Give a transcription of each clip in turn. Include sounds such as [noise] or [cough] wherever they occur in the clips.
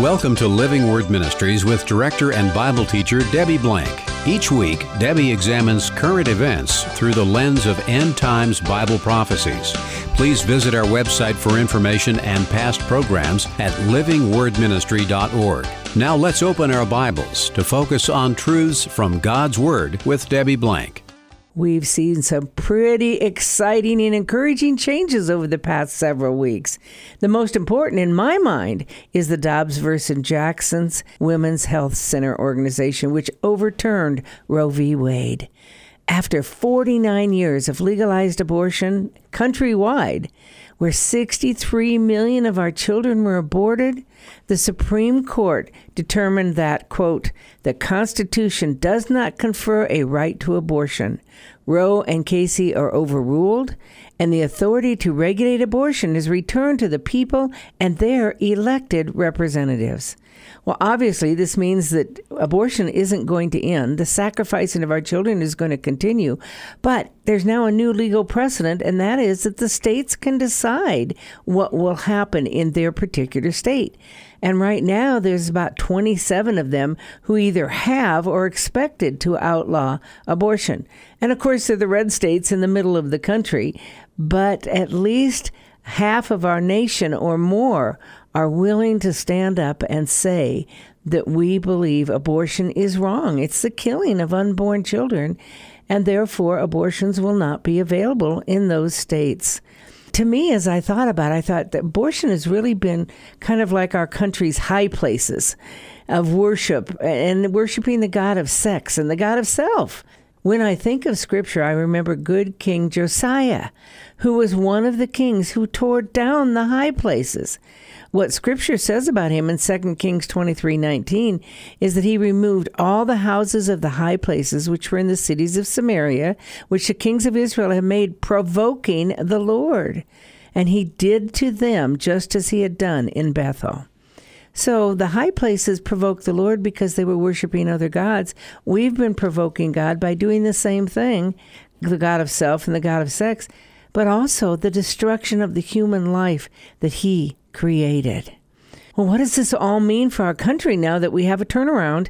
Welcome to Living Word Ministries with director and Bible teacher Debbie Blank. Each week, Debbie examines current events through the lens of end times Bible prophecies. Please visit our website for information and past programs at livingwordministry.org. Now let's open our Bibles to focus on truths from God's Word with Debbie Blank. We've seen some pretty exciting and encouraging changes over the past several weeks. The most important, in my mind, is the Dobbs versus Jackson's Women's Health Center organization, which overturned Roe v. Wade. After 49 years of legalized abortion countrywide, where 63 million of our children were aborted, the Supreme Court determined that, quote, the Constitution does not confer a right to abortion. Roe and Casey are overruled, and the authority to regulate abortion is returned to the people and their elected representatives. Well, obviously, this means that abortion isn't going to end. The sacrificing of our children is going to continue. But there's now a new legal precedent, and that is that the states can decide what will happen in their particular state. And right now, there's about 27 of them who either have or expected to outlaw abortion. And of course, they're the red states in the middle of the country, but at least half of our nation or more are willing to stand up and say that we believe abortion is wrong. It's the killing of unborn children, and therefore abortions will not be available in those states. To me, as I thought about it, I thought that abortion has really been kind of like our country's high places of worship and worshiping the God of sex and the God of self. When I think of scripture, I remember good King Josiah, who was one of the kings who tore down the high places. What scripture says about him in 2 Kings 23:19 is that he removed all the houses of the high places which were in the cities of Samaria, which the kings of Israel had made provoking the Lord, and he did to them just as he had done in Bethel. So the high places provoked the Lord because they were worshiping other gods. We've been provoking God by doing the same thing, the God of self and the God of sex, but also the destruction of the human life that He created. Well, what does this all mean for our country now that we have a turnaround,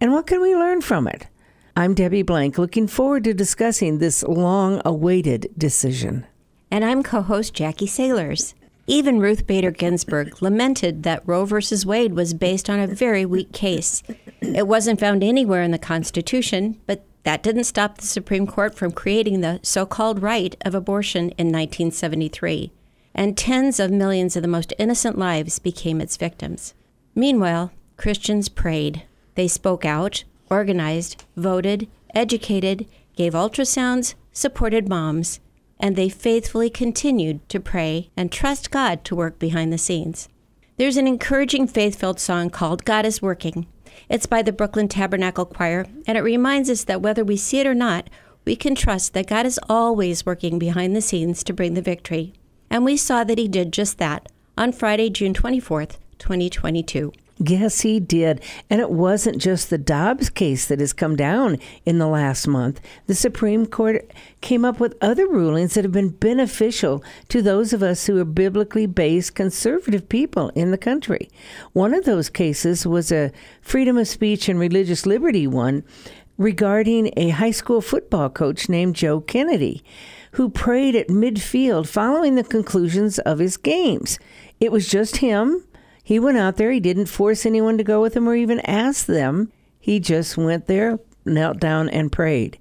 and what can we learn from it? I'm Debbie Blank, looking forward to discussing this long awaited decision. And I'm co host Jackie Sailors. Even Ruth Bader Ginsburg lamented that Roe v. Wade was based on a very weak case. It wasn't found anywhere in the Constitution, but that didn't stop the Supreme Court from creating the so called right of abortion in 1973. And tens of millions of the most innocent lives became its victims. Meanwhile, Christians prayed. They spoke out, organized, voted, educated, gave ultrasounds, supported moms, and they faithfully continued to pray and trust God to work behind the scenes. There's an encouraging faith filled song called God is Working. It's by the Brooklyn Tabernacle Choir, and it reminds us that whether we see it or not, we can trust that God is always working behind the scenes to bring the victory. And we saw that He did just that on Friday, June 24th, 2022. Yes, he did. And it wasn't just the Dobbs case that has come down in the last month. The Supreme Court came up with other rulings that have been beneficial to those of us who are biblically based conservative people in the country. One of those cases was a freedom of speech and religious liberty one regarding a high school football coach named Joe Kennedy who prayed at midfield following the conclusions of his games. It was just him he went out there. He didn't force anyone to go with him or even ask them. He just went there, knelt down, and prayed.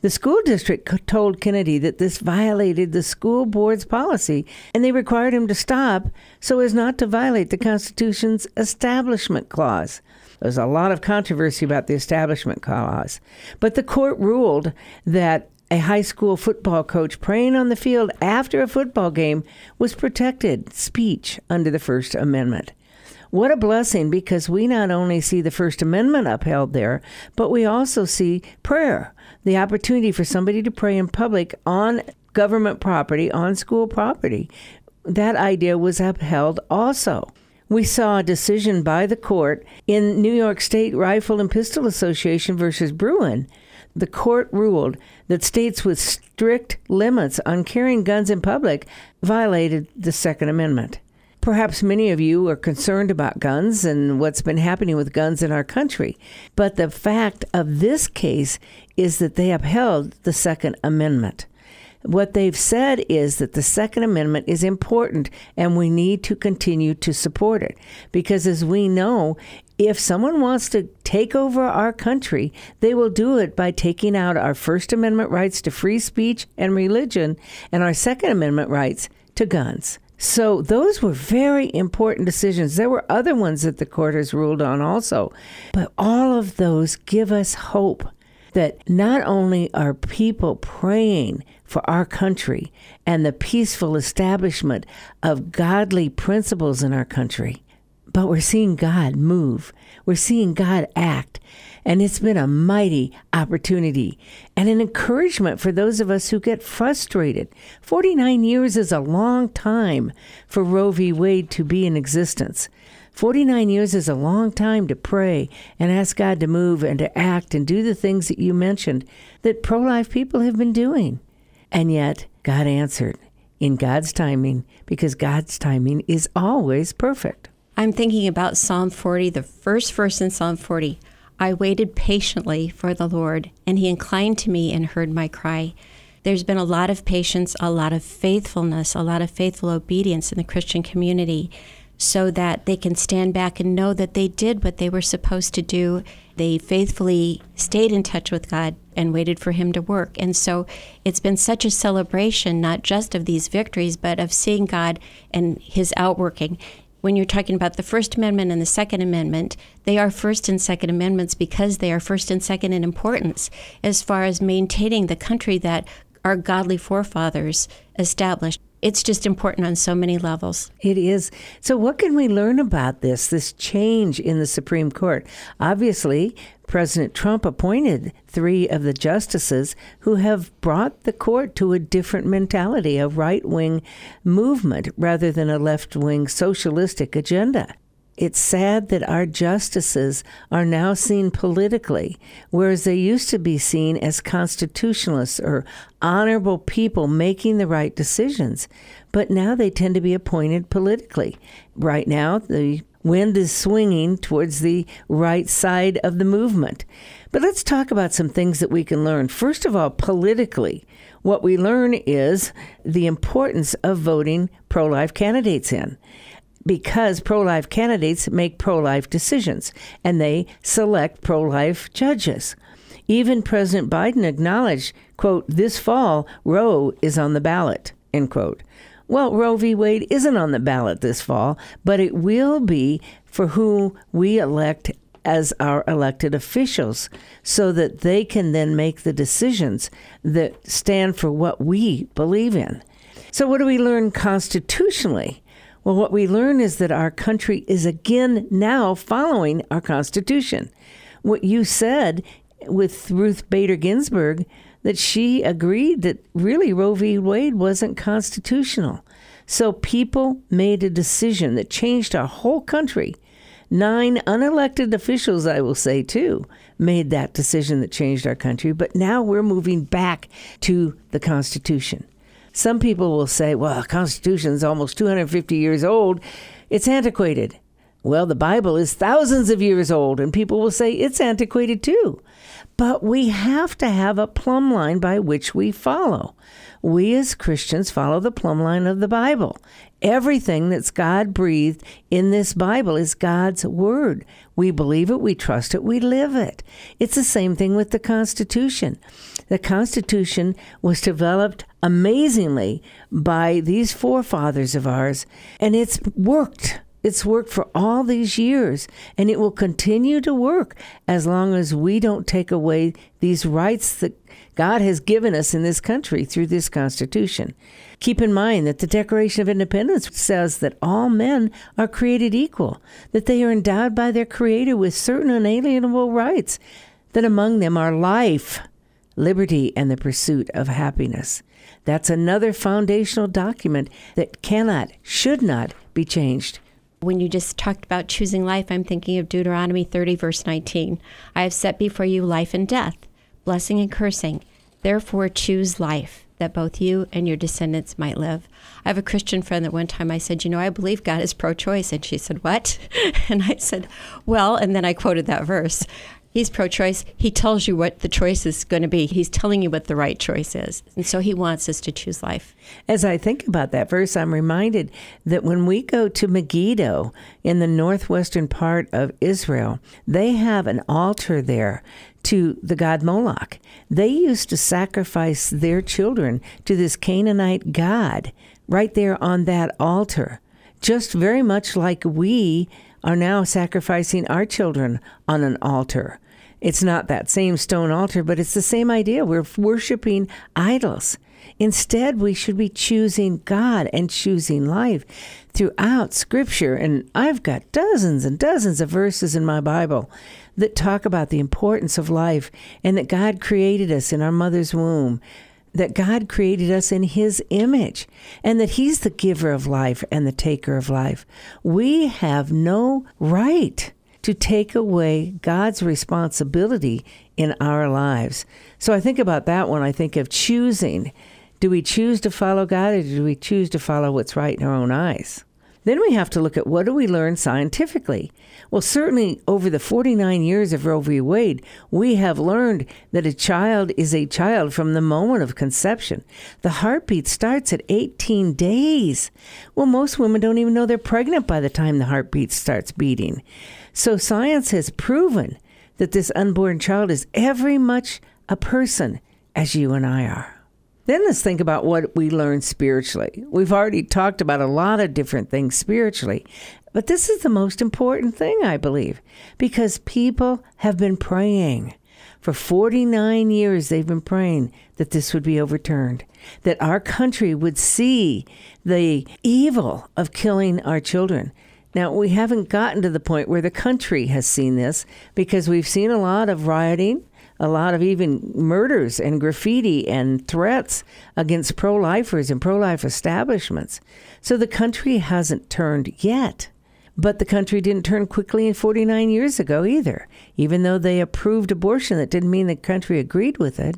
The school district told Kennedy that this violated the school board's policy and they required him to stop so as not to violate the Constitution's Establishment Clause. There's a lot of controversy about the Establishment Clause, but the court ruled that a high school football coach praying on the field after a football game was protected speech under the First Amendment. What a blessing because we not only see the First Amendment upheld there, but we also see prayer, the opportunity for somebody to pray in public on government property, on school property. That idea was upheld also. We saw a decision by the court in New York State Rifle and Pistol Association versus Bruen The court ruled that states with strict limits on carrying guns in public violated the Second Amendment. Perhaps many of you are concerned about guns and what's been happening with guns in our country. But the fact of this case is that they upheld the Second Amendment. What they've said is that the Second Amendment is important and we need to continue to support it. Because as we know, if someone wants to take over our country, they will do it by taking out our First Amendment rights to free speech and religion and our Second Amendment rights to guns. So those were very important decisions. There were other ones that the court has ruled on also. But all of those give us hope that not only are people praying for our country and the peaceful establishment of godly principles in our country, but we're seeing God move. We're seeing God act. And it's been a mighty opportunity and an encouragement for those of us who get frustrated. 49 years is a long time for Roe v. Wade to be in existence. 49 years is a long time to pray and ask God to move and to act and do the things that you mentioned that pro life people have been doing. And yet, God answered in God's timing because God's timing is always perfect. I'm thinking about Psalm 40, the first verse in Psalm 40. I waited patiently for the Lord, and he inclined to me and heard my cry. There's been a lot of patience, a lot of faithfulness, a lot of faithful obedience in the Christian community so that they can stand back and know that they did what they were supposed to do. They faithfully stayed in touch with God and waited for Him to work. And so it's been such a celebration, not just of these victories, but of seeing God and His outworking when you're talking about the First Amendment and the Second Amendment, they are First and Second Amendments because they are First and Second in importance as far as maintaining the country that our godly forefathers established. It's just important on so many levels. It is. So, what can we learn about this, this change in the Supreme Court? Obviously, President Trump appointed three of the justices who have brought the court to a different mentality, a right wing movement rather than a left wing socialistic agenda. It's sad that our justices are now seen politically, whereas they used to be seen as constitutionalists or honorable people making the right decisions. But now they tend to be appointed politically. Right now, the wind is swinging towards the right side of the movement. But let's talk about some things that we can learn. First of all, politically, what we learn is the importance of voting pro life candidates in because pro life candidates make pro life decisions and they select pro life judges. Even President Biden acknowledged, quote, this fall, Roe is on the ballot, end quote. Well, Roe v. Wade isn't on the ballot this fall, but it will be for who we elect as our elected officials so that they can then make the decisions that stand for what we believe in. So, what do we learn constitutionally? Well, what we learn is that our country is again now following our Constitution. What you said with Ruth Bader Ginsburg that she agreed that really Roe v. Wade wasn't constitutional. So people made a decision that changed our whole country. Nine unelected officials, I will say too, made that decision that changed our country. But now we're moving back to the Constitution. Some people will say, well, the Constitution's almost 250 years old. It's antiquated. Well, the Bible is thousands of years old, and people will say it's antiquated too. But we have to have a plumb line by which we follow. We as Christians follow the plumb line of the Bible. Everything that's God breathed in this Bible is God's Word. We believe it, we trust it, we live it. It's the same thing with the Constitution. The Constitution was developed amazingly by these forefathers of ours, and it's worked it's worked for all these years, and it will continue to work as long as we don't take away these rights that God has given us in this country through this Constitution. Keep in mind that the Declaration of Independence says that all men are created equal, that they are endowed by their Creator with certain unalienable rights, that among them are life, liberty, and the pursuit of happiness. That's another foundational document that cannot, should not be changed. When you just talked about choosing life, I'm thinking of Deuteronomy 30, verse 19. I have set before you life and death, blessing and cursing. Therefore, choose life, that both you and your descendants might live. I have a Christian friend that one time I said, You know, I believe God is pro choice. And she said, What? [laughs] And I said, Well, and then I quoted that verse. He's pro choice. He tells you what the choice is going to be. He's telling you what the right choice is. And so he wants us to choose life. As I think about that verse, I'm reminded that when we go to Megiddo in the northwestern part of Israel, they have an altar there to the god Moloch. They used to sacrifice their children to this Canaanite god right there on that altar, just very much like we are now sacrificing our children on an altar. It's not that same stone altar, but it's the same idea. We're worshiping idols. Instead, we should be choosing God and choosing life throughout Scripture. And I've got dozens and dozens of verses in my Bible that talk about the importance of life and that God created us in our mother's womb, that God created us in His image, and that He's the giver of life and the taker of life. We have no right to take away God's responsibility in our lives. So I think about that when I think of choosing. Do we choose to follow God or do we choose to follow what's right in our own eyes? Then we have to look at what do we learn scientifically? Well, certainly over the 49 years of Roe v. Wade, we have learned that a child is a child from the moment of conception. The heartbeat starts at 18 days. Well, most women don't even know they're pregnant by the time the heartbeat starts beating. So science has proven that this unborn child is every much a person as you and I are. Then let's think about what we learn spiritually. We've already talked about a lot of different things spiritually, but this is the most important thing, I believe, because people have been praying. For 49 years, they've been praying that this would be overturned, that our country would see the evil of killing our children. Now, we haven't gotten to the point where the country has seen this because we've seen a lot of rioting a lot of even murders and graffiti and threats against pro lifers and pro life establishments. So the country hasn't turned yet. But the country didn't turn quickly in 49 years ago either. Even though they approved abortion, that didn't mean the country agreed with it.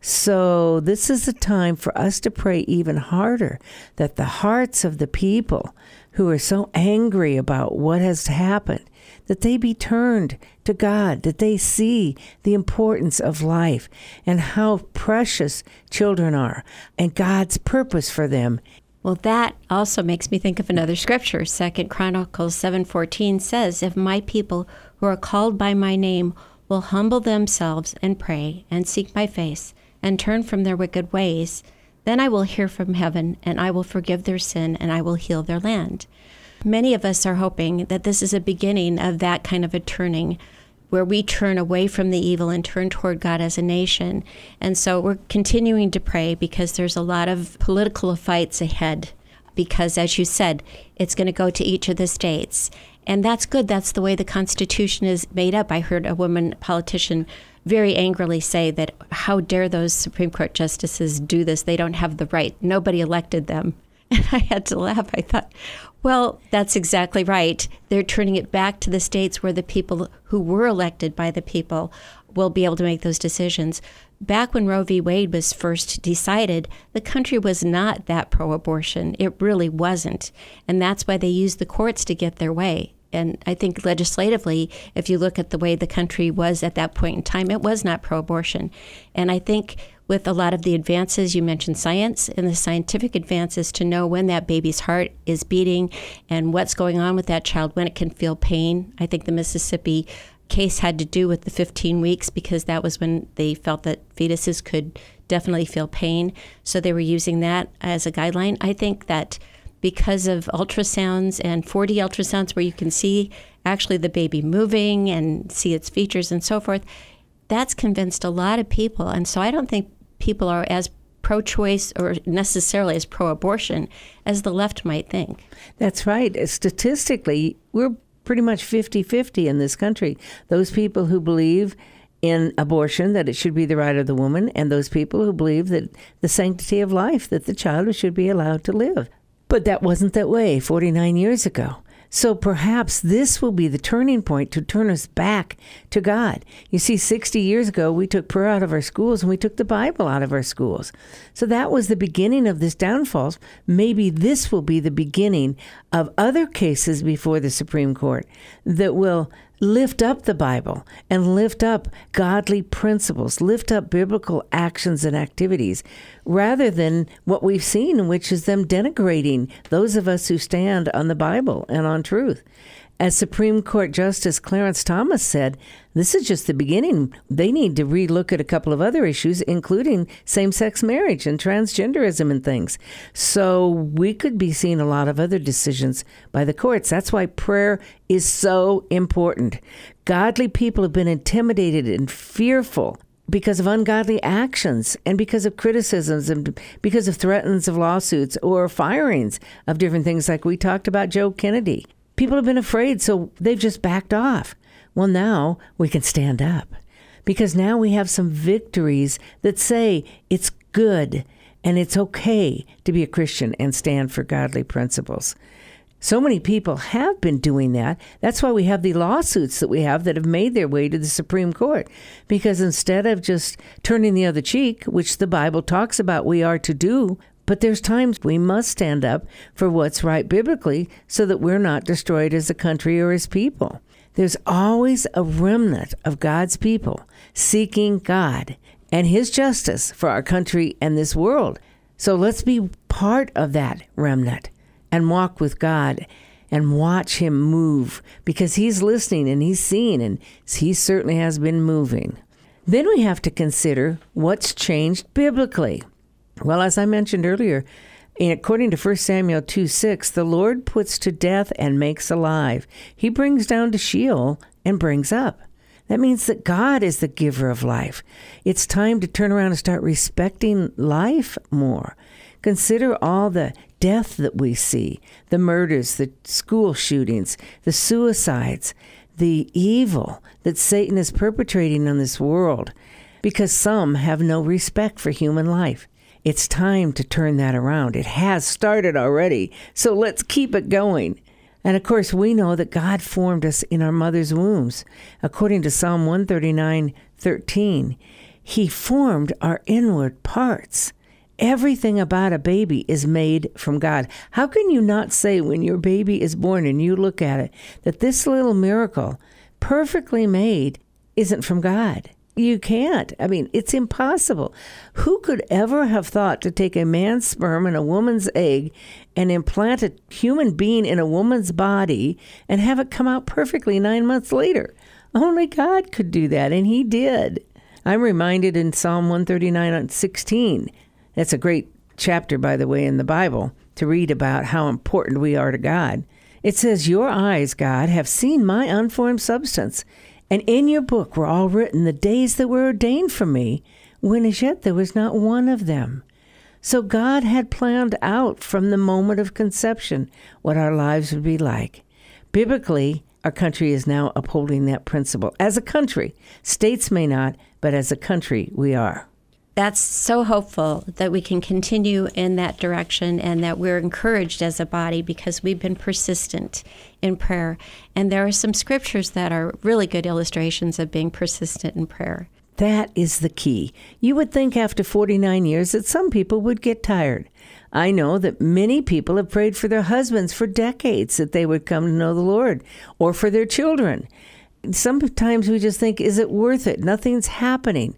So this is a time for us to pray even harder that the hearts of the people who are so angry about what has happened that they be turned to God, that they see the importance of life and how precious children are and God's purpose for them. Well, that also makes me think of another scripture. Second Chronicles 7:14 says, "If my people who are called by my name will humble themselves and pray and seek my face and turn from their wicked ways, then I will hear from heaven and I will forgive their sin and I will heal their land." Many of us are hoping that this is a beginning of that kind of a turning where we turn away from the evil and turn toward God as a nation. And so we're continuing to pray because there's a lot of political fights ahead. Because, as you said, it's going to go to each of the states. And that's good. That's the way the Constitution is made up. I heard a woman politician very angrily say that how dare those Supreme Court justices do this? They don't have the right. Nobody elected them. [laughs] And I had to laugh. I thought, well, that's exactly right. They're turning it back to the states where the people who were elected by the people will be able to make those decisions. Back when Roe v. Wade was first decided, the country was not that pro abortion. It really wasn't. And that's why they used the courts to get their way. And I think legislatively, if you look at the way the country was at that point in time, it was not pro abortion. And I think with a lot of the advances. You mentioned science and the scientific advances to know when that baby's heart is beating and what's going on with that child, when it can feel pain. I think the Mississippi case had to do with the 15 weeks because that was when they felt that fetuses could definitely feel pain. So they were using that as a guideline. I think that because of ultrasounds and 4D ultrasounds where you can see actually the baby moving and see its features and so forth, that's convinced a lot of people. And so I don't think people are as pro choice or necessarily as pro abortion as the left might think. That's right. Statistically, we're pretty much 50 50 in this country. Those people who believe in abortion, that it should be the right of the woman, and those people who believe that the sanctity of life, that the child should be allowed to live. But that wasn't that way 49 years ago. So perhaps this will be the turning point to turn us back to God. You see, 60 years ago, we took prayer out of our schools and we took the Bible out of our schools. So that was the beginning of this downfall. Maybe this will be the beginning of other cases before the Supreme Court that will lift up the Bible and lift up godly principles, lift up biblical actions and activities, rather than what we've seen, which is them denigrating those of us who stand on the Bible and on truth. As Supreme Court Justice Clarence Thomas said, this is just the beginning. They need to relook at a couple of other issues, including same sex marriage and transgenderism and things. So we could be seeing a lot of other decisions by the courts. That's why prayer is so important. Godly people have been intimidated and fearful because of ungodly actions and because of criticisms and because of threats of lawsuits or firings of different things like we talked about Joe Kennedy people have been afraid, so they've just backed off. Well, now we can stand up because now we have some victories that say it's good and it's okay to be a Christian and stand for godly principles. So many people have been doing that. That's why we have the lawsuits that we have that have made their way to the Supreme Court. Because instead of just turning the other cheek, which the Bible talks about we are to do, but there's times we must stand up for what's right biblically so that we're not destroyed as a country or as people. There's always a remnant of God's people seeking God and His justice for our country and this world. So let's be part of that remnant and walk with God and watch Him move because He's listening and He's seeing and He certainly has been moving. Then we have to consider what's changed biblically. Well, as I mentioned earlier, according to 1 Samuel 2 6, the Lord puts to death and makes alive. He brings down to Sheol and brings up. That means that God is the giver of life. It's time to turn around and start respecting life more. Consider all the death that we see the murders, the school shootings, the suicides, the evil that Satan is perpetrating on this world because some have no respect for human life. It's time to turn that around. It has started already, so let's keep it going. And of course, we know that God formed us in our mother's wombs. According to Psalm 139 13, He formed our inward parts. Everything about a baby is made from God. How can you not say when your baby is born and you look at it that this little miracle, perfectly made, isn't from God? You can't. I mean, it's impossible. Who could ever have thought to take a man's sperm and a woman's egg and implant a human being in a woman's body and have it come out perfectly nine months later? Only God could do that, and He did. I'm reminded in Psalm 139 on 16. That's a great chapter, by the way, in the Bible to read about how important we are to God. It says, Your eyes, God, have seen my unformed substance and in your book were all written the days that were ordained for me, when as yet there was not one of them. So God had planned out from the moment of conception what our lives would be like. Biblically, our country is now upholding that principle. As a country, states may not, but as a country, we are that's so hopeful that we can continue in that direction and that we're encouraged as a body because we've been persistent in prayer. And there are some scriptures that are really good illustrations of being persistent in prayer. That is the key. You would think after 49 years that some people would get tired. I know that many people have prayed for their husbands for decades that they would come to know the Lord or for their children. Sometimes we just think, is it worth it? Nothing's happening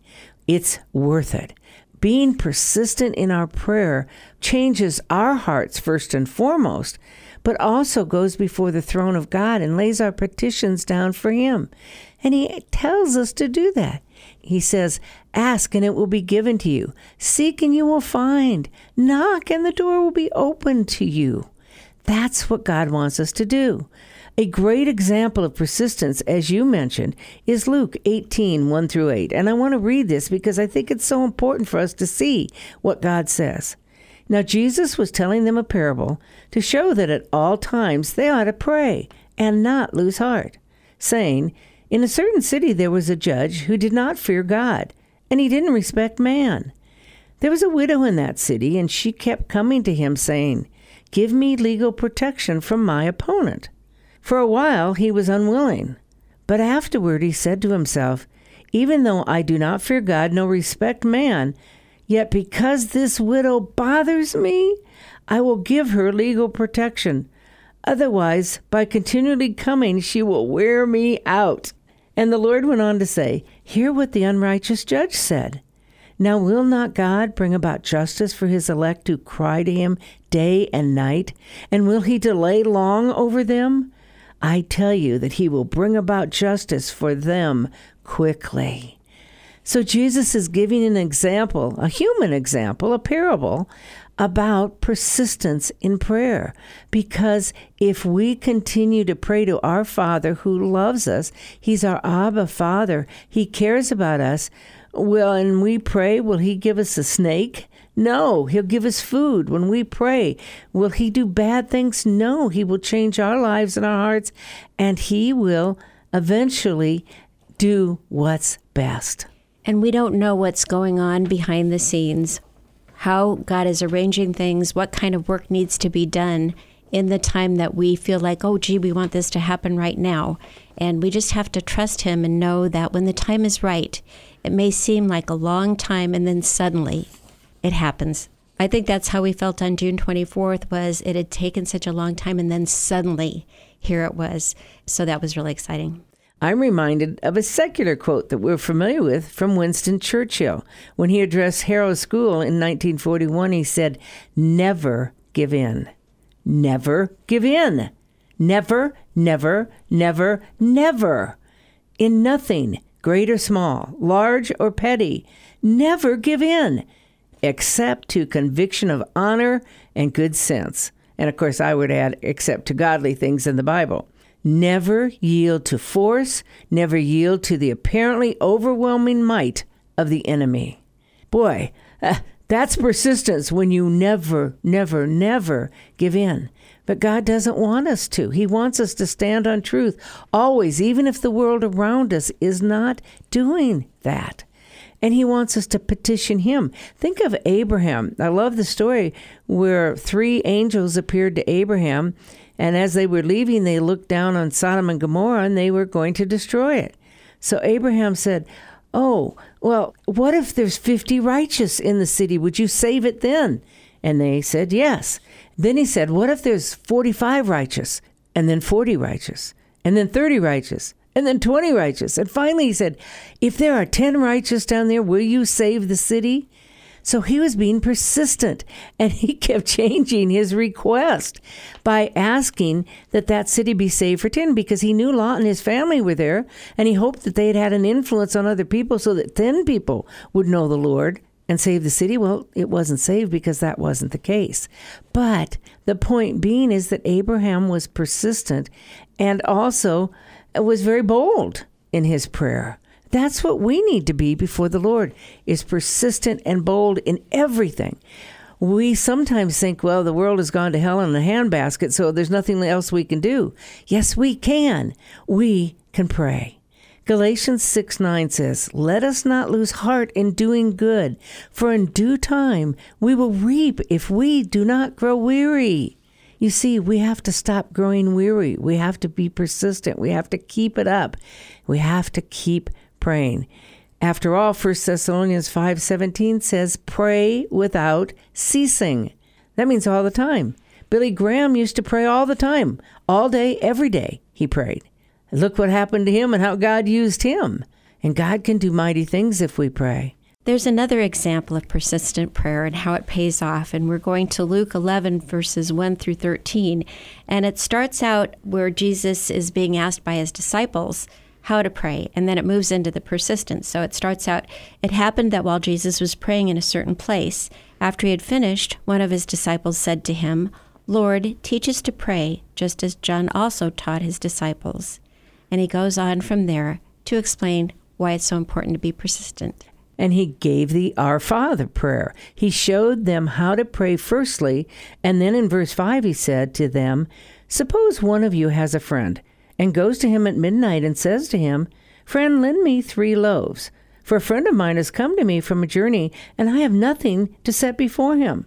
it's worth it. Being persistent in our prayer changes our hearts first and foremost, but also goes before the throne of God and lays our petitions down for Him. And He tells us to do that. He says, Ask and it will be given to you. Seek and you will find. Knock and the door will be open to you. That's what God wants us to do. A great example of persistence, as you mentioned, is Luke 18 1 through 8. And I want to read this because I think it's so important for us to see what God says. Now, Jesus was telling them a parable to show that at all times they ought to pray and not lose heart, saying, In a certain city there was a judge who did not fear God, and he didn't respect man. There was a widow in that city, and she kept coming to him, saying, Give me legal protection from my opponent. For a while he was unwilling, but afterward he said to himself, Even though I do not fear God nor respect man, yet because this widow bothers me, I will give her legal protection. Otherwise, by continually coming, she will wear me out. And the Lord went on to say, Hear what the unrighteous judge said. Now, will not God bring about justice for his elect who cry to him day and night? And will he delay long over them? I tell you that he will bring about justice for them quickly. So, Jesus is giving an example, a human example, a parable about persistence in prayer. Because if we continue to pray to our Father who loves us, He's our Abba Father, He cares about us. Well, and we pray, will He give us a snake? No, He'll give us food when we pray. Will He do bad things? No, He will change our lives and our hearts, and He will eventually do what's best. And we don't know what's going on behind the scenes, how God is arranging things, what kind of work needs to be done in the time that we feel like, oh, gee, we want this to happen right now. And we just have to trust Him and know that when the time is right, it may seem like a long time, and then suddenly it happens. I think that's how we felt on June 24th was it had taken such a long time and then suddenly here it was. So that was really exciting. I'm reminded of a secular quote that we're familiar with from Winston Churchill. When he addressed Harrow School in 1941, he said, Never give in. Never give in. Never, never, never, never. In nothing, great or small, large or petty, never give in except to conviction of honor and good sense. And of course, I would add, except to godly things in the Bible. Never yield to force, never yield to the apparently overwhelming might of the enemy. Boy, uh, [laughs] that's persistence when you never, never, never give in. But God doesn't want us to. He wants us to stand on truth always, even if the world around us is not doing that and he wants us to petition him. Think of Abraham. I love the story where three angels appeared to Abraham, and as they were leaving, they looked down on Sodom and Gomorrah and they were going to destroy it. So Abraham said, Oh, well, what if there's 50 righteous in the city? Would you save it then? And they said, Yes. Then he said, What if there's 45 righteous, and then 40 righteous, and then 30 righteous? and then 20 righteous. And finally, he said, If there are 10 righteous down there, will you save the city? So he was being persistent and he [laughs] kept changing his request by asking that that city be saved for 10 because he knew Lot and his family were there and he hoped that they had had an influence on other people so that 10 people would know the Lord and save the city. Well, it wasn't saved because that wasn't the case. But the point being is that Abraham was persistent and also was very bold in his prayer. That's what we need to be before the Lord is persistent and bold in everything. We sometimes think, well, the world has gone to hell in a handbasket, so there's nothing else we can do. Yes, we can. We can pray. Galatians 6 9 says, Let us not lose heart in doing good, for in due time we will reap if we do not grow weary. You see, we have to stop growing weary. We have to be persistent. We have to keep it up. We have to keep praying. After all, 1 Thessalonians 5:17 says, "Pray without ceasing." That means all the time. Billy Graham used to pray all the time, all day, every day. He prayed. Look what happened to him and how God used him. And God can do mighty things if we pray. There's another example of persistent prayer and how it pays off, and we're going to Luke 11, verses 1 through 13. And it starts out where Jesus is being asked by his disciples how to pray, and then it moves into the persistence. So it starts out It happened that while Jesus was praying in a certain place, after he had finished, one of his disciples said to him, Lord, teach us to pray, just as John also taught his disciples. And he goes on from there to explain why it's so important to be persistent and he gave the Our Father prayer. He showed them how to pray firstly, and then in verse 5 he said to them, Suppose one of you has a friend, and goes to him at midnight and says to him, Friend, lend me three loaves, for a friend of mine has come to me from a journey, and I have nothing to set before him.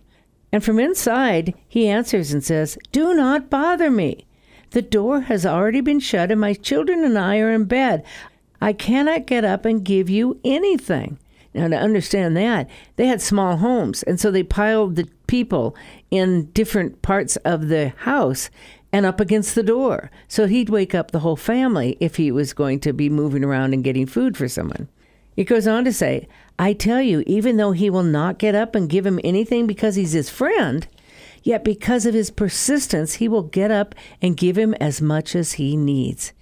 And from inside he answers and says, Do not bother me. The door has already been shut, and my children and I are in bed. I cannot get up and give you anything. Now, to understand that, they had small homes, and so they piled the people in different parts of the house and up against the door. So he'd wake up the whole family if he was going to be moving around and getting food for someone. It goes on to say, I tell you, even though he will not get up and give him anything because he's his friend, yet because of his persistence, he will get up and give him as much as he needs.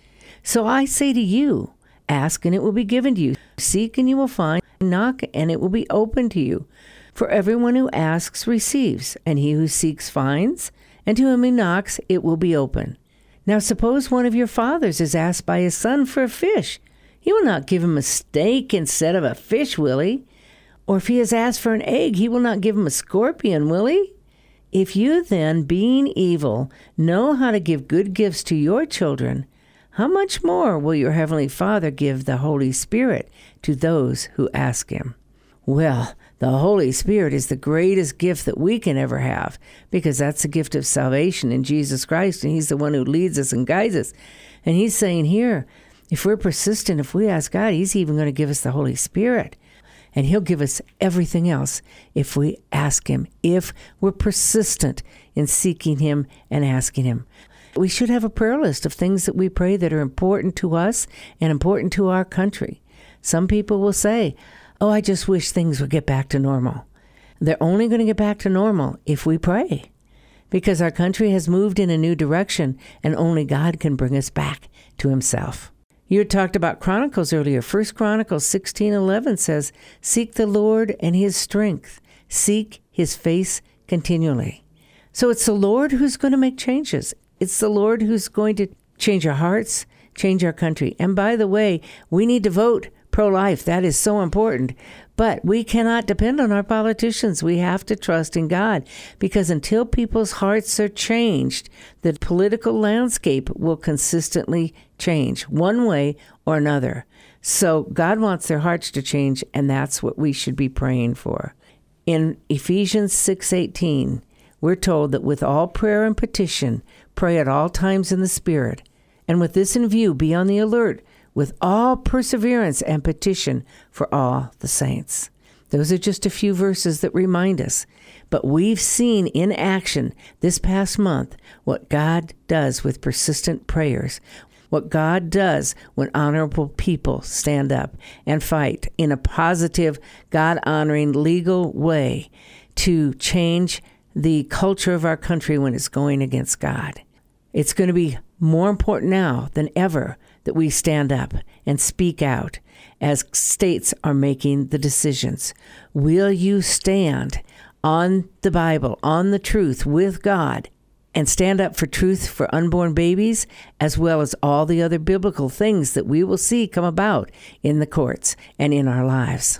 So I say to you, ask and it will be given to you, seek and you will find, knock and it will be open to you. For everyone who asks receives, and he who seeks finds, and to whom he knocks it will be open. Now suppose one of your fathers is asked by his son for a fish he will not give him a steak instead of a fish, will he? Or if he has asked for an egg, he will not give him a scorpion, will he? If you then, being evil, know how to give good gifts to your children, how much more will your Heavenly Father give the Holy Spirit to those who ask Him? Well, the Holy Spirit is the greatest gift that we can ever have because that's the gift of salvation in Jesus Christ, and He's the one who leads us and guides us. And He's saying here, if we're persistent, if we ask God, He's even going to give us the Holy Spirit. And He'll give us everything else if we ask Him, if we're persistent in seeking Him and asking Him. We should have a prayer list of things that we pray that are important to us and important to our country. Some people will say, Oh, I just wish things would get back to normal. They're only going to get back to normal if we pray because our country has moved in a new direction and only God can bring us back to Himself. You had talked about Chronicles earlier. First Chronicles 16:11 says, "Seek the Lord and his strength. Seek his face continually." So it's the Lord who's going to make changes. It's the Lord who's going to change our hearts, change our country. And by the way, we need to vote pro life. That is so important. But we cannot depend on our politicians. We have to trust in God because until people's hearts are changed, the political landscape will consistently change one way or another. So God wants their hearts to change and that's what we should be praying for. In Ephesians 6:18, we're told that with all prayer and petition, pray at all times in the spirit, and with this in view, be on the alert with all perseverance and petition for all the saints. Those are just a few verses that remind us. But we've seen in action this past month what God does with persistent prayers, what God does when honorable people stand up and fight in a positive, God honoring, legal way to change the culture of our country when it's going against God. It's going to be more important now than ever that we stand up and speak out as states are making the decisions. Will you stand on the Bible, on the truth with God, and stand up for truth for unborn babies, as well as all the other biblical things that we will see come about in the courts and in our lives?